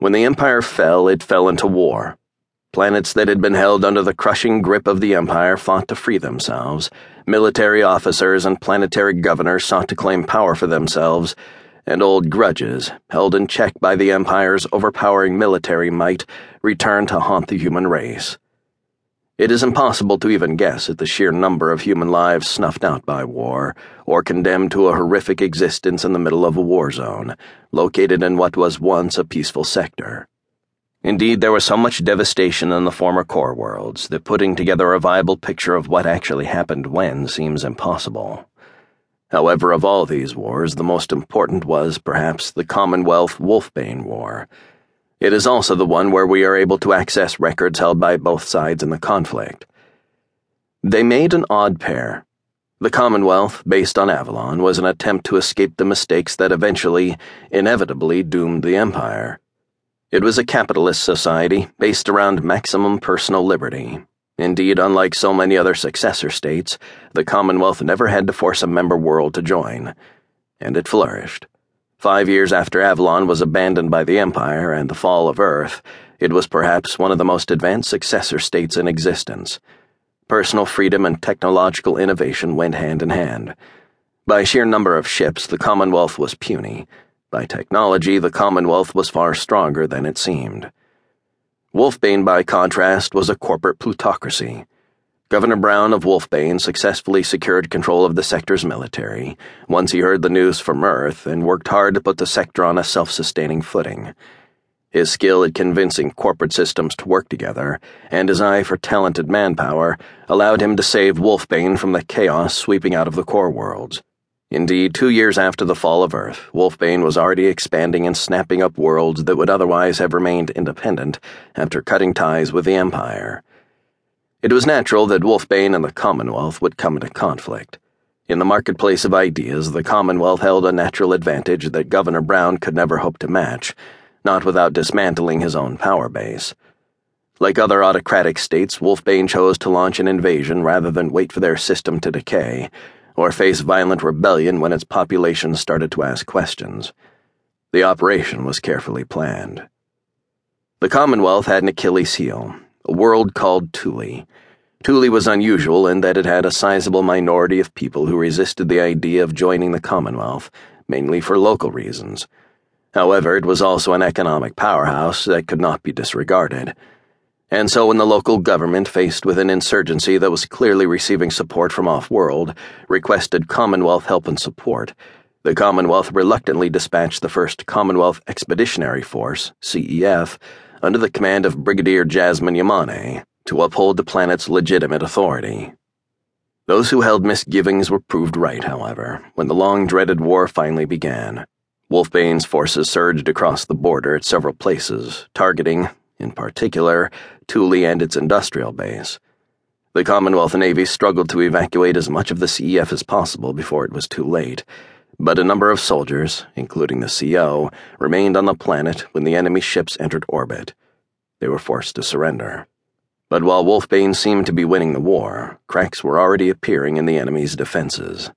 When the Empire fell, it fell into war. Planets that had been held under the crushing grip of the Empire fought to free themselves. Military officers and planetary governors sought to claim power for themselves, and old grudges, held in check by the Empire's overpowering military might, returned to haunt the human race. It is impossible to even guess at the sheer number of human lives snuffed out by war, or condemned to a horrific existence in the middle of a war zone, located in what was once a peaceful sector. Indeed, there was so much devastation in the former core worlds that putting together a viable picture of what actually happened when seems impossible. However, of all these wars, the most important was, perhaps, the Commonwealth Wolfbane War it is also the one where we are able to access records held by both sides in the conflict. They made an odd pair. The Commonwealth, based on Avalon, was an attempt to escape the mistakes that eventually, inevitably, doomed the Empire. It was a capitalist society based around maximum personal liberty. Indeed, unlike so many other successor states, the Commonwealth never had to force a member world to join, and it flourished. Five years after Avalon was abandoned by the Empire and the fall of Earth, it was perhaps one of the most advanced successor states in existence. Personal freedom and technological innovation went hand in hand. By sheer number of ships, the Commonwealth was puny. By technology, the Commonwealth was far stronger than it seemed. Wolfbane, by contrast, was a corporate plutocracy. Governor Brown of Wolfbane successfully secured control of the sector's military once he heard the news from Earth and worked hard to put the sector on a self sustaining footing. His skill at convincing corporate systems to work together and his eye for talented manpower allowed him to save Wolfbane from the chaos sweeping out of the core worlds. Indeed, two years after the fall of Earth, Wolfbane was already expanding and snapping up worlds that would otherwise have remained independent after cutting ties with the Empire. It was natural that Wolfbane and the Commonwealth would come into conflict. In the marketplace of ideas, the Commonwealth held a natural advantage that Governor Brown could never hope to match, not without dismantling his own power base. Like other autocratic states, Wolfbane chose to launch an invasion rather than wait for their system to decay, or face violent rebellion when its population started to ask questions. The operation was carefully planned. The Commonwealth had an Achilles heel a world called Thule. Thule was unusual in that it had a sizable minority of people who resisted the idea of joining the Commonwealth, mainly for local reasons. However, it was also an economic powerhouse that could not be disregarded. And so, when the local government, faced with an insurgency that was clearly receiving support from off world, requested Commonwealth help and support, the Commonwealth reluctantly dispatched the 1st Commonwealth Expeditionary Force, CEF, under the command of Brigadier Jasmine Yamane to uphold the planet's legitimate authority. Those who held misgivings were proved right, however, when the long dreaded war finally began. Wolfbane's forces surged across the border at several places, targeting, in particular, Thule and its industrial base. The Commonwealth Navy struggled to evacuate as much of the CEF as possible before it was too late but a number of soldiers, including the CO, remained on the planet when the enemy ships entered orbit. They were forced to surrender. But while Wolfbane seemed to be winning the war, cracks were already appearing in the enemy's defenses.